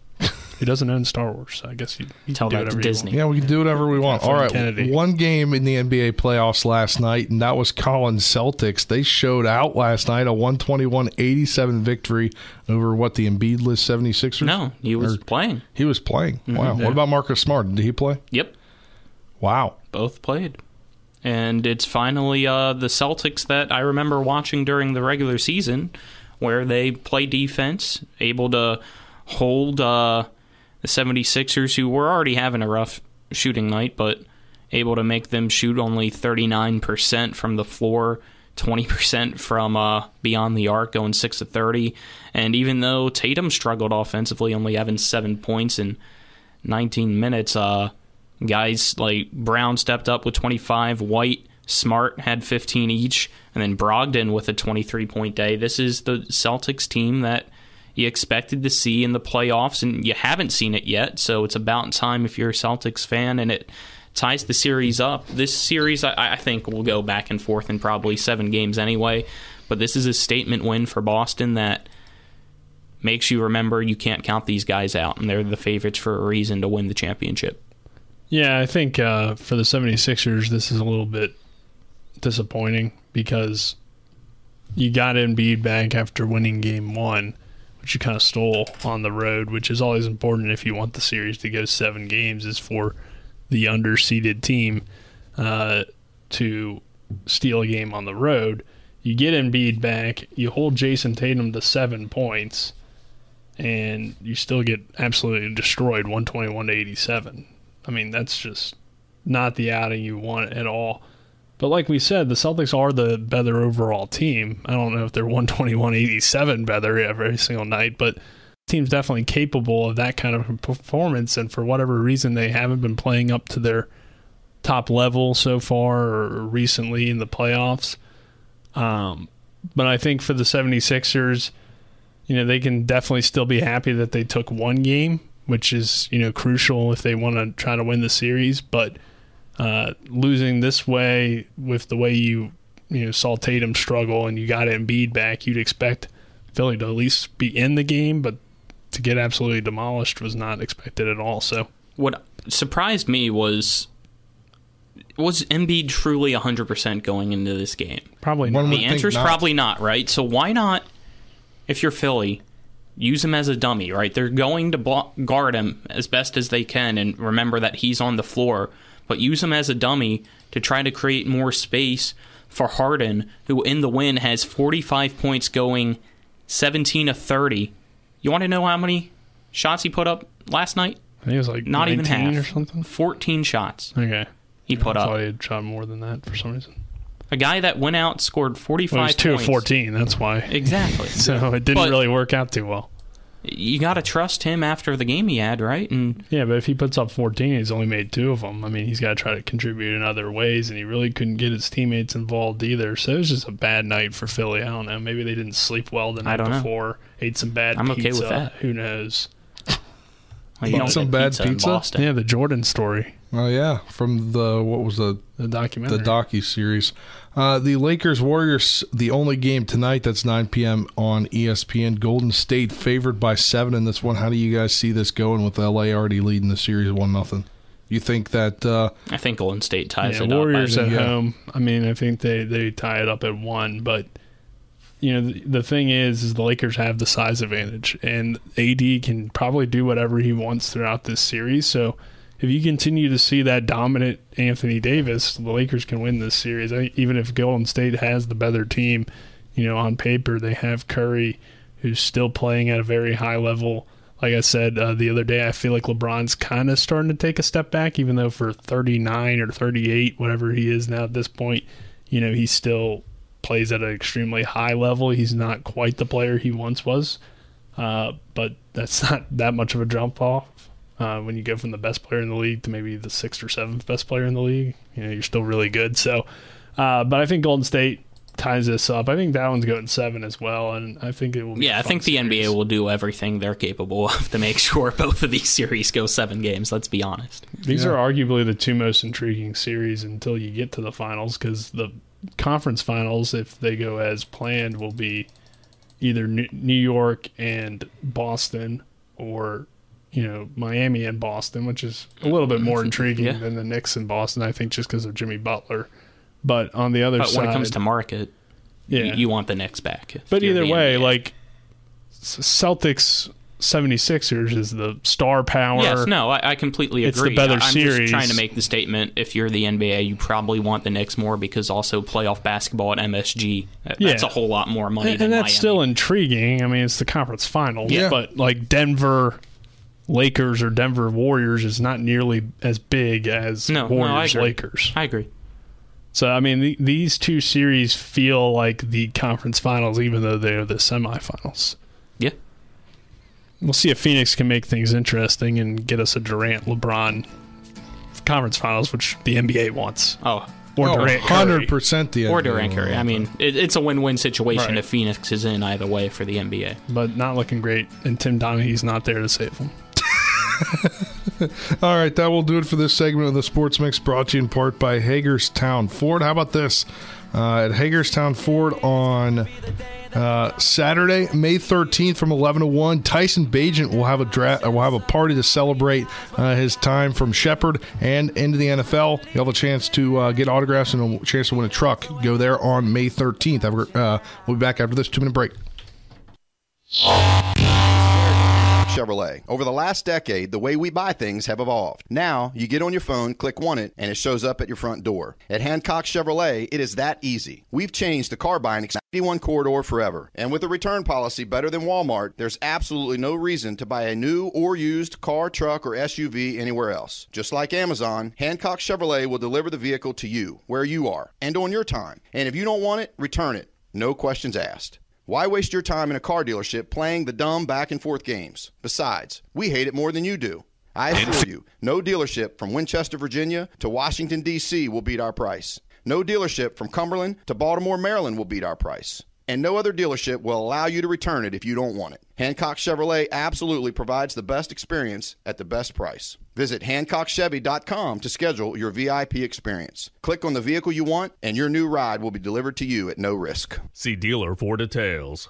Speaker 2: he doesn't own Star Wars. So I guess you, you
Speaker 3: Tell
Speaker 2: do
Speaker 3: that to Disney.
Speaker 1: Yeah, we can do whatever we want. All right,
Speaker 2: Kennedy.
Speaker 1: one game in the NBA playoffs last night, and that was Colin's Celtics. They showed out last night a 121-87 victory over what the Embiidless 76ers.
Speaker 3: No, he was
Speaker 1: Or-
Speaker 3: playing.
Speaker 1: He was playing. Wow.
Speaker 2: Yeah.
Speaker 1: What about Marcus Smart? Did he play?
Speaker 3: Yep,
Speaker 1: Wow.
Speaker 3: both played. And it's finally uh, the Celtics that I remember watching during the regular season, where they play defense, able to hold uh, the 76ers, who were already having a rough shooting night, but able to make them shoot only 39% from the floor, 20% from uh, beyond the arc, going 6 to 30. And even though Tatum struggled offensively, only having seven points in 19 minutes, uh, guys like Brown stepped up with 25, White, Smart had 15 each, and then Brogdon with a 23 point day. This is the Celtics team that you expected to see in the playoffs, and you haven't seen it yet. So it's about time if you're a Celtics fan, and it ties the series up. This series, I, I think, will go back and forth in probably seven games anyway. But this is a statement win for Boston that makes you remember you can't count these guys out, and they're the favorites for a reason to win the championship.
Speaker 2: Yeah, I think uh, for the 76ers, this is a little bit disappointing because you got Embiid back after winning game one, which you kind of stole on the road, which is always important if you want the series to go seven games, is for the underseeded team uh, to steal a game on the road. You get Embiid back, you hold Jayson Tatum to seven points, and you still get absolutely destroyed 121 to 87. I mean, that's just not the outing you want at all. But like we said, the Celtics are the better overall team. I don't know if they're 121 87 better every single night, but team's definitely capable of that kind of performance. And for whatever reason, they haven't been playing up to their top level so far or recently in the playoffs. Um, but I think for the 76ers, you know, they can definitely still be happy that they took one game, which is, you know, crucial if they want to try to win the series. But uh, losing this way with the way you, you know, saw Tatum struggle and you got Embiid back, you'd expect Philly to at least be in the game, but to get absolutely demolished was not expected at all. So
Speaker 3: what surprised me was was Embiid truly 100% going into this game?
Speaker 2: Probably not.
Speaker 3: The answer is probably not, right? So why not, if you're Philly, use him as a dummy, right? They're going to blo- guard him as best as they can, and remember that he's on the floor, but use him as a dummy to try to create more space for Harden, who in the win has 45 points going 17 to 30. You want to know how many shots he put up last night?
Speaker 2: I think it was like
Speaker 3: Not even
Speaker 2: 19
Speaker 3: half.
Speaker 2: or something.
Speaker 3: 14 shots
Speaker 2: Okay.
Speaker 3: he put
Speaker 2: I
Speaker 3: up.
Speaker 2: thought he had shot more than that for some reason.
Speaker 3: A guy that went out scored 45
Speaker 2: Well, he was two of 14. That's why.
Speaker 3: Exactly. (laughs)
Speaker 2: So it didn't
Speaker 3: But-
Speaker 2: really work out too well.
Speaker 3: You got to trust him after the game he had, right? And
Speaker 2: Yeah, but if he puts up 14, he's only made two of them. I mean, he's got to try to contribute in other ways, and he really couldn't get his teammates involved either. So it was just a bad night for Philly. I don't know. Maybe they didn't sleep well the
Speaker 3: I
Speaker 2: night
Speaker 3: don't know.
Speaker 2: before. Ate some bad
Speaker 3: I'm okay
Speaker 2: pizza.
Speaker 3: with that.
Speaker 2: Who knows?
Speaker 3: well, you
Speaker 1: Eat some bad
Speaker 3: pizza
Speaker 1: pizza?
Speaker 3: Boston.
Speaker 2: Yeah, the Jordan story,
Speaker 1: Oh yeah, from the what was the
Speaker 2: the documentary.
Speaker 1: the docu series. Uh, the Lakers Warriors, the only game tonight that's 9 p.m. on ESPN. Golden State favored by seven in this one. How do you guys see this going with LA already leading the series one nothing? You think that uh,
Speaker 3: I think Golden State ties
Speaker 2: yeah,
Speaker 3: it
Speaker 2: Warriors
Speaker 3: up. I
Speaker 2: at
Speaker 1: yeah.
Speaker 2: home. I mean, I think they they tie it up at one, but you know the, the thing is, is the Lakers have the size advantage, and AD can probably do whatever he wants throughout this series. So if you continue to see that dominant Anthony Davis, the Lakers can win this series. I, even if Golden State has the better team, you know, on paper they have Curry, who's still playing at a very high level. Like I said uh, the other day, I feel like LeBron's kind of starting to take a step back, even though for 39 or 38, whatever he is now at this point, you know, he still plays at an extremely high level. He's not quite the player he once was, uh, but that's (laughs) not that much of a jump off. Uh, when you go from the best player in the league to maybe the sixth or seventh best player in the league, you know, you're still really good. So, uh, but I think Golden State ties this up. I think that one's going seven as well, and I think it will. Be
Speaker 3: Yeah,
Speaker 2: a
Speaker 3: I
Speaker 2: fun
Speaker 3: think the. NBA will do everything they're capable of to make (laughs) sure both of these series go seven games. Let's be honest.
Speaker 2: These are arguably the two most intriguing series until you get to the finals because the conference finals, if they go as planned, will be either New New York and Boston or you know Miami and Boston, which is a little bit more mm-hmm. intriguing
Speaker 3: Yeah.
Speaker 2: than the Knicks and Boston. I think just because of Jimmy Butler. But on the other
Speaker 3: But
Speaker 2: side,
Speaker 3: when it comes to market,
Speaker 2: Yeah.
Speaker 3: you, you want the Knicks back.
Speaker 2: but either way,
Speaker 3: NBA.
Speaker 2: like Celtics 76ers is the star power.
Speaker 3: Yes, no, I, I completely agree.
Speaker 2: It's the better
Speaker 3: I'm
Speaker 2: series.
Speaker 3: just trying to make the statement: if you're the NBA, you probably want the Knicks more because also playoff basketball at MSG. that- uh, That's
Speaker 2: Yeah.
Speaker 3: a whole lot more money
Speaker 2: and,
Speaker 3: than
Speaker 2: and that's
Speaker 3: Miami.
Speaker 2: still intriguing. I mean, it's the conference finals,
Speaker 3: Yeah.
Speaker 2: but like Denver Lakers or Denver Warriors is not nearly as big as
Speaker 3: No, no, I
Speaker 2: Warriors. Lakers.
Speaker 3: I agree.
Speaker 2: So I mean, the, these two series feel like the conference finals, even though they're the semifinals.
Speaker 3: Yeah.
Speaker 2: We'll see if Phoenix can make things interesting and get us a Durant LeBron conference finals, which the NBA wants.
Speaker 3: Oh,
Speaker 2: Or Durant
Speaker 1: 100% the
Speaker 3: or Durant Curry. I mean, it, it's a win-win situation
Speaker 2: Right.
Speaker 3: if Phoenix is in either way for the NBA.
Speaker 2: but not looking great, and Tim Donaghy's not there to save them. (laughs)
Speaker 1: All right, that will do it for this segment of the Sports Mix brought to you in part by Hagerstown Ford. How about this? Uh, at Hagerstown Ford on uh, Saturday, May 13th from 11 to 1, Tyson Bagent will have a dra- uh, will have a party to celebrate uh, his time from Shepherd and into the NFL. You'll have a chance to uh, get autographs and a chance to win a truck. Go there on May 13th. Have a- uh, we'll be back after this two minute break.
Speaker 10: Chevrolet. Over the last decade, the way we buy things have evolved. Now, you get on your phone, click Want It, and it shows up at your front door. At Hancock Chevrolet, it is that easy. We've changed the car buying experience 91 corridor forever. And with a return policy better than Walmart, there's absolutely no reason to buy a new or used car, truck, or SUV anywhere else. Just like Amazon, Hancock Chevrolet will deliver the vehicle to you, where you are, and on your time. And if you don't want it, return it. No questions asked. Why waste your time in a car dealership playing the dumb back and forth games? Besides, we hate it more than you do. I assure you, no dealership from Winchester, Virginia to Washington, D.C. will beat our price. No dealership from Cumberland to Baltimore, Maryland will beat our price. And no other dealership will allow you to return it if you don't want it. Hancock Chevrolet absolutely provides the best experience at the best price. Visit HancockChevy.com to schedule your VIP experience. Click on the vehicle you want, and your new ride will be delivered to you at no risk.
Speaker 11: See dealer for details.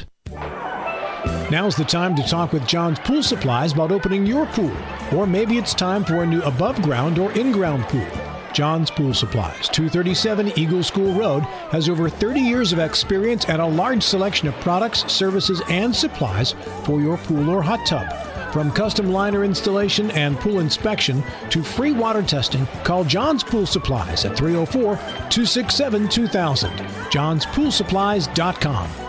Speaker 12: Now's the time to talk with John's Pool Supplies about opening your pool. Or maybe it's time for a new above ground or in ground pool. John's Pool Supplies, 237 Eagle School Road, has over 30 years of experience and a large selection of products, services, and supplies for your pool or hot tub. From custom liner installation and pool inspection to free water testing, call John's Pool Supplies at 304 267 2000. John'sPoolSupplies.com.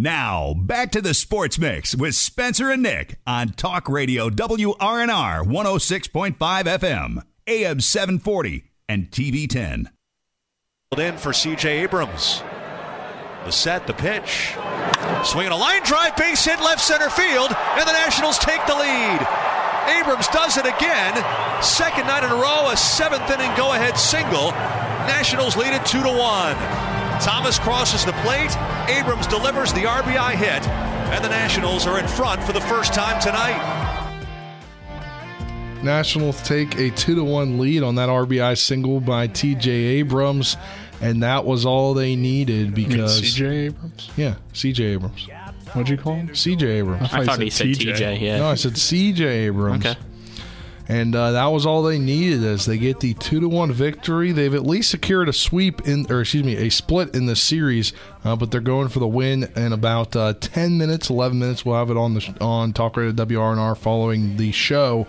Speaker 9: Now, back to the Sports Mix with Spencer and Nick on Talk Radio WRNR 106.5 FM, AM 740, and TV 10.
Speaker 8: In for CJ Abrams. The set, the pitch. Swinging a line drive, base hit left center field, and the Nationals take the lead. Abrams does it again. Second night in a row, a seventh inning go ahead single. Nationals lead it 2 to 1. Thomas crosses the plate. Abrams delivers the RBI hit, and the Nationals are in front for the first time tonight.
Speaker 1: Nationals take a two to one lead on that RBI single by T.J. Abrams, and that was all they needed because
Speaker 2: C.J. Abrams.
Speaker 1: Yeah, C.J. Abrams.
Speaker 2: What'd you call him?
Speaker 1: C.J. Abrams.
Speaker 3: I thought he said T.J. Yeah.
Speaker 1: No, I said C.J. Abrams.
Speaker 3: Okay.
Speaker 1: And uh, that was all they needed as they get the two to one victory. They've at least secured a sweep in, or excuse me, a split in the series. Uh, but they're going for the win in about uh, ten minutes, eleven minutes. We'll have it on the on Talk Radio WRNR following the show.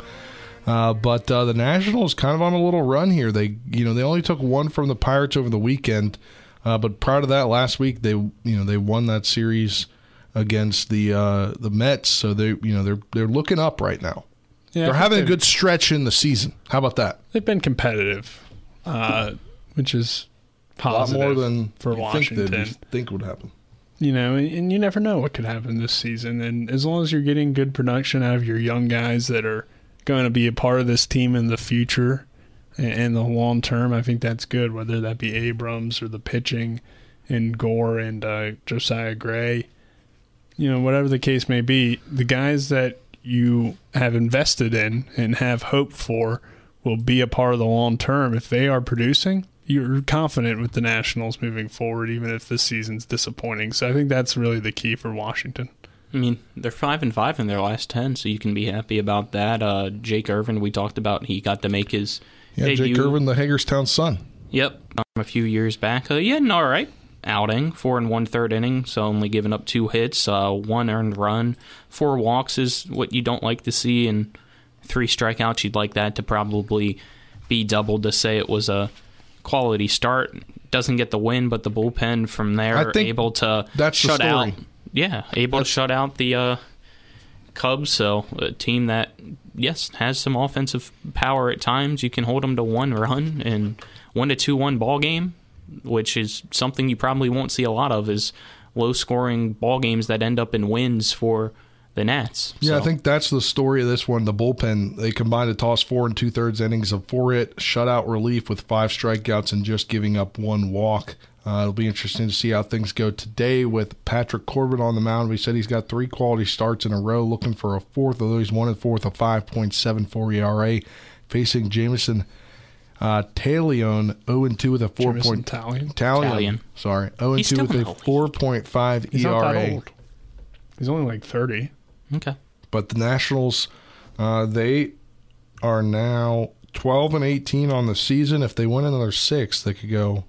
Speaker 1: Uh, but uh, the Nationals kind of on a little run here. They you know they only took one from the Pirates over the weekend, uh, but prior to that, last week they you know they won that series against the uh, the Mets. So they you know they're they're looking up right now.
Speaker 2: Yeah,
Speaker 1: they're having a good stretch in the season. How about that?
Speaker 2: They've been competitive, uh, which is
Speaker 1: A lot more than
Speaker 2: for Washington.
Speaker 1: Think, think would happen.
Speaker 2: you know, and, and you never know what could happen this season. And as long as you're getting good production out of your young guys that are going to be a part of this team in the future and, and the long term, I think that's good. Whether that be Abrams or the pitching and Gore and uh, Josiah Gray, you know, whatever the case may be, the guys that you have invested in and have hope for will be a part of the long term. If they are producing, you're confident with the Nationals moving forward, even if this season's disappointing. So I think that's really the key for Washington.
Speaker 3: I mean, they're five and five in their last ten, so you can be happy about that. Uh, Jake Irvin, we talked about, he got to make his
Speaker 1: Yeah,
Speaker 3: debut.
Speaker 1: Jake Irvin, the Hagerstown son.
Speaker 3: Yep, um, a few years back. Uh, he had an all right outing, four and one third inning, so only giving up two hits, uh, one earned run, four walks is what you don't like to see, and three strikeouts. You'd like that to probably be doubled to say it was a quality start. Doesn't get the win, but the bullpen from there able to
Speaker 1: that's
Speaker 3: shut out. Yeah, able to shut out the uh, Cubs. So a team that yes has some offensive power at times. You can hold them to one run and one to two one ball game, which is something you probably won't see a lot of. Is low scoring ball games that end up in wins for the Nats.
Speaker 1: Yeah, I think that's the story of this one. The bullpen they combined to toss four and two thirds innings of four hit shutout relief with five strikeouts and just giving up one walk. Uh, it'll be interesting to see how things go today with Patrick Corbin on the mound. We said he's got three quality starts in a row, looking for a fourth, although he's one and fourth, a 5.74 ERA, facing Jameson uh, Taillon 0 and 2 with a 4.
Speaker 2: Jameson
Speaker 1: Point,
Speaker 2: Taillon?
Speaker 1: Taillon.
Speaker 3: Taillon.
Speaker 1: Sorry, 0 and
Speaker 3: He's
Speaker 1: 2 with a
Speaker 3: not old.
Speaker 1: 4.5
Speaker 2: He's
Speaker 1: ERA.
Speaker 2: not that old. He's only like 30.
Speaker 3: Okay.
Speaker 1: But the Nationals, uh, they are now 12 and 18 on the season. If they win another six, they could go.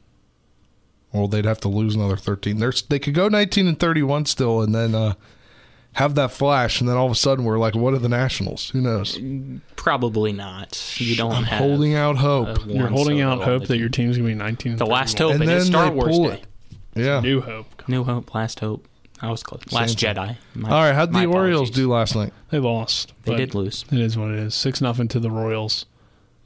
Speaker 1: Well, they'd have to lose another 13. They're, they could go 19 and 31 still, and then uh, have that flash, and then all of a sudden we're like, what are the Nationals? Who knows?
Speaker 3: Probably not. You don't
Speaker 1: I'm
Speaker 3: have
Speaker 1: holding out hope.
Speaker 2: You're holding out hope that your team's going to be 19.
Speaker 3: The last hope,
Speaker 1: And
Speaker 3: and, it's
Speaker 1: then
Speaker 3: Star
Speaker 1: they
Speaker 3: Wars
Speaker 1: pull
Speaker 3: Day.
Speaker 1: it. Yeah.
Speaker 2: New hope.
Speaker 3: New hope, last hope. I was close. Last
Speaker 1: Same
Speaker 3: Jedi. My-
Speaker 1: all right, how'd
Speaker 3: my
Speaker 1: the Orioles
Speaker 3: apologies.
Speaker 1: do last night?
Speaker 2: They lost.
Speaker 3: They did lose.
Speaker 2: It is what it is. Six nothing to the Royals.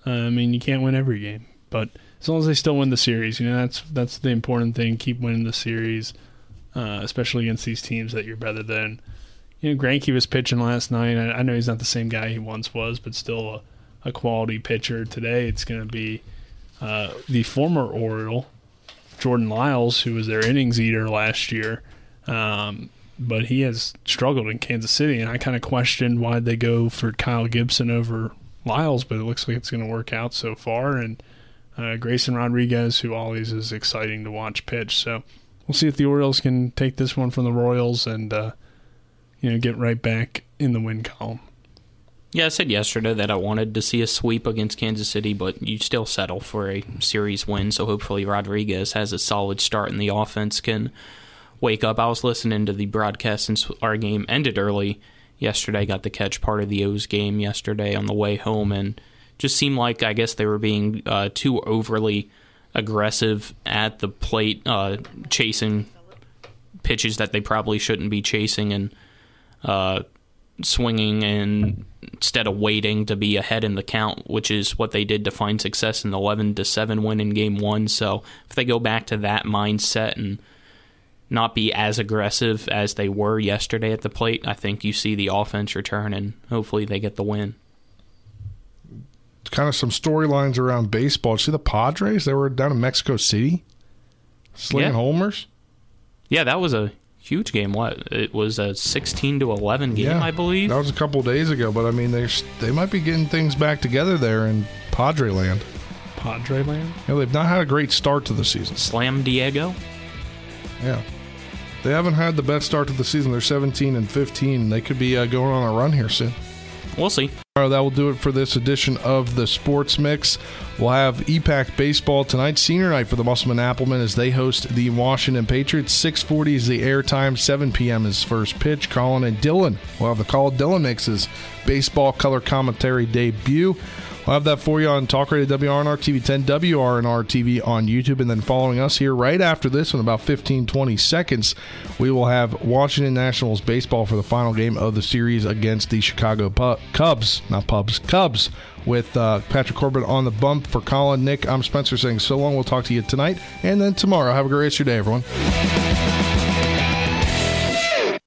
Speaker 2: Uh, I mean, you can't win every game, but as long as they still win the series, you know that's that's the important thing. Keep winning the series. uh, especially against these teams that you're better than. You know, Greinke was pitching last night. I, I know he's not the same guy he once was, but still a, a quality pitcher. Today, it's going to be uh, the former Oriole, Jordan Lyles, who was their innings eater last year. Um, but he has struggled in Kansas City, and I kind of questioned why they go for Kyle Gibson over Lyles, but it looks like it's going to work out so far. And uh, Grayson Rodriguez, who always is exciting to watch pitch. So we'll see if the Orioles can take this one from the Royals and uh, you know get right back in the win column.
Speaker 3: Yeah, I said yesterday that I wanted to see a sweep against Kansas City, but you still settle for a series win. So hopefully Rodriguez has a solid start and the offense can wake up. I was listening to the broadcast since our game ended early yesterday. Got to catch part of the O's game yesterday on the way home, and just seemed like I guess they were being uh, too overly aggressive at the plate, uh, chasing pitches that they probably shouldn't be chasing, and uh, swinging and instead of waiting to be ahead in the count, which is what they did to find success in the 11 to 7 win in game 1. So, if they go back to that mindset and not be as aggressive as they were yesterday at the plate, I think you see the offense return and hopefully they get the win.
Speaker 1: Kind of some storylines around baseball. See the Padres? They were down in Mexico City, slinging
Speaker 3: Yeah.
Speaker 1: homers.
Speaker 3: Yeah, that was a huge game. What it was a 16 to 11 game,
Speaker 1: yeah,
Speaker 3: I believe.
Speaker 1: that was a couple days ago. But I mean, they they might be getting things back together there in Padre land.
Speaker 2: Padre land.
Speaker 1: Yeah, they've not had a great start to the season.
Speaker 3: Slam Diego.
Speaker 1: Yeah. They haven't had the best start to the season. They're 17 and 15. They could be uh, going on a run here soon.
Speaker 3: We'll see.
Speaker 1: All right, that will do it for this edition of the Sports Mix. We'll have EPAC baseball tonight, senior night for the Musselman Applemen as they host the Washington Patriots. 6:40 is the airtime. 7 p.m. is first pitch. Colin and Dylan. We'll have the Call Dylan makes his baseball color commentary debut. We'll have that for you on Talk Radio WRNR TV 10, WRNR TV on YouTube. And then following us here right after this, in about 15, 20 seconds, we will have Washington Nationals baseball for the final game of the series against the Chicago Cubs, not Pubs, Cubs, with uh, Patrick Corbin on the bump. For Colin, Nick, I'm Spencer saying so long. We'll talk to you tonight and then tomorrow. Have a great rest of your day, everyone.